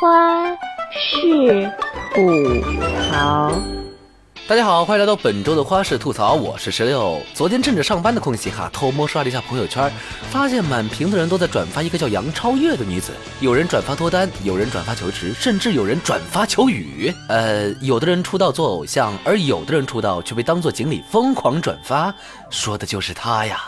花式吐槽。大家好，欢迎来到本周的花式吐槽，我是石榴。昨天趁着上班的空隙哈，偷摸刷了一下朋友圈，发现满屏的人都在转发一个叫杨超越的女子，有人转发脱单，有人转发求职，甚至有人转发求雨。呃，有的人出道做偶像，而有的人出道却被当做锦鲤疯狂转发，说的就是她呀。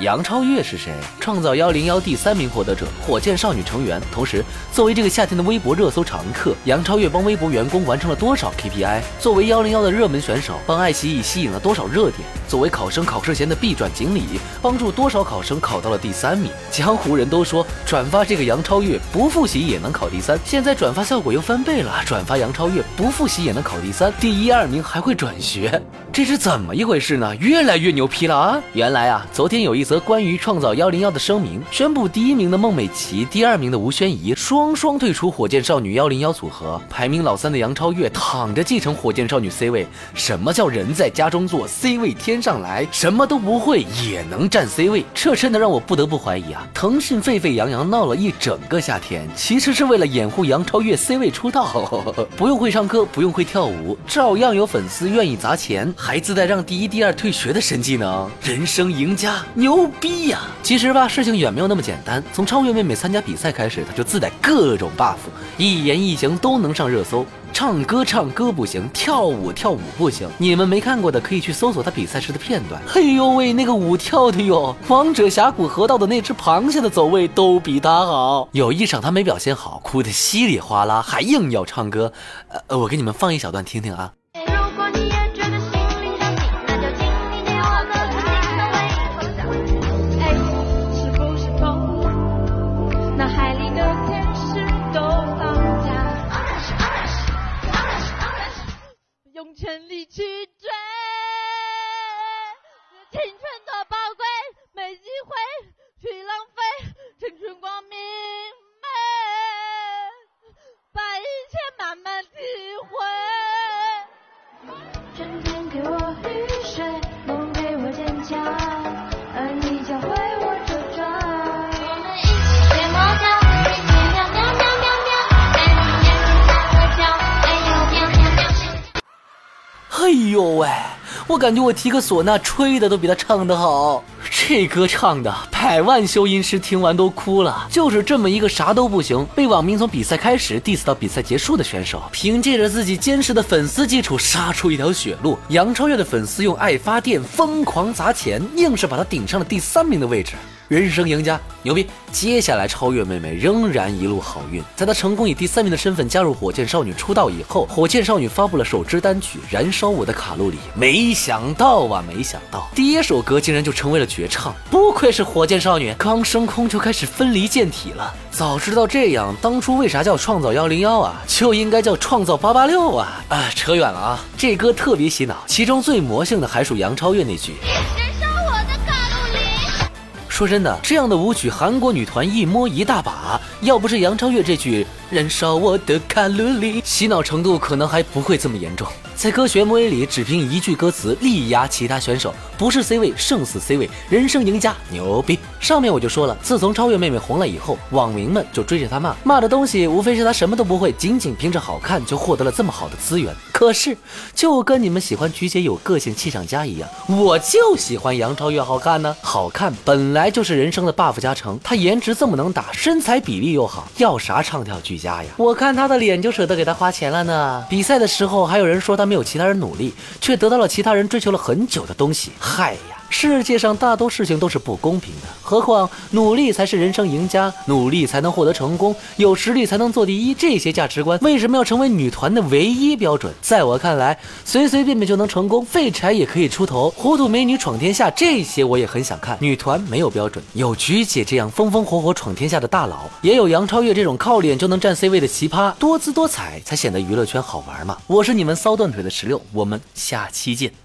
杨超越是谁？创造幺零幺第三名获得者，火箭少女成员。同时，作为这个夏天的微博热搜常客，杨超越帮微博员工完成了多少 KPI？作为幺零幺的热门选手，帮爱奇艺吸引了多少热点？作为考生考试前的必转锦鲤，帮助多少考生考到了第三名？江湖人都说转发这个杨超越不复习也能考第三，现在转发效果又翻倍了，转发杨超越不复习也能考第三，第一二名还会转学，这是怎么一回事呢？越来越牛批了啊！原来啊，昨天有一。则关于创造幺零幺的声明，宣布第一名的孟美岐，第二名的吴宣仪双双退出火箭少女幺零幺组合，排名老三的杨超越躺着继承火箭少女 C 位。什么叫人在家中坐，C 位天上来？什么都不会也能占 C 位？这真的让我不得不怀疑啊！腾讯沸沸扬扬闹了一整个夏天，其实是为了掩护杨超越 C 位出道，不用会唱歌，不用会跳舞，照样有粉丝愿意砸钱，还自带让第一、第二退学的神技能。人生赢家牛！逼呀！其实吧，事情远没有那么简单。从超越妹妹参加比赛开始，她就自带各种 buff，一言一行都能上热搜。唱歌唱歌不行，跳舞跳舞不行。你们没看过的可以去搜索她比赛时的片段。嘿呦喂，那个舞跳的哟，王者峡谷河道的那只螃蟹的走位都比她好。有一场她没表现好，哭得稀里哗啦，还硬要唱歌。呃，我给你们放一小段听听啊。全力去追，青春呦喂！我感觉我提个唢呐吹的都比他唱的好，这歌唱的百万修音师听完都哭了。就是这么一个啥都不行，被网民从比赛开始 diss 到比赛结束的选手，凭借着自己坚实的粉丝基础杀出一条血路。杨超越的粉丝用爱发电，疯狂砸钱，硬是把他顶上了第三名的位置。人生赢家牛逼！接下来超越妹妹仍然一路好运。在她成功以第三名的身份加入火箭少女出道以后，火箭少女发布了首支单曲《燃烧我的卡路里》。没想到啊，没想到第一首歌竟然就成为了绝唱。不愧是火箭少女，刚升空就开始分离舰体了。早知道这样，当初为啥叫创造幺零幺啊？就应该叫创造八八六啊！啊，扯远了啊。这歌特别洗脑，其中最魔性的还属杨超越那句。说真的，这样的舞曲韩国女团一摸一大把，要不是杨超越这句“燃烧我的卡路里”，洗脑程度可能还不会这么严重。在歌学 MV 里，只凭一句歌词力压其他选手，不是 C 位胜似 C 位，人生赢家牛逼！上面我就说了，自从超越妹妹红了以后，网民们就追着她骂，骂的东西无非是她什么都不会，仅仅凭着好看就获得了这么好的资源。可是，就跟你们喜欢菊姐有个性气场佳一样，我就喜欢杨超越好看呢。好看本来就是人生的 buff 加成，她颜值这么能打，身材比例又好，要啥唱跳俱佳呀？我看他的脸就舍得给他花钱了呢。比赛的时候还有人说他。没有其他人努力，却得到了其他人追求了很久的东西。嗨呀！世界上大多事情都是不公平的，何况努力才是人生赢家，努力才能获得成功，有实力才能做第一。这些价值观为什么要成为女团的唯一标准？在我看来，随随便便就能成功，废柴也可以出头，糊涂美女闯天下，这些我也很想看。女团没有标准，有菊姐这样风风火火闯天下的大佬，也有杨超越这种靠脸就能占 C 位的奇葩，多姿多彩才显得娱乐圈好玩嘛。我是你们骚断腿的石榴，我们下期见。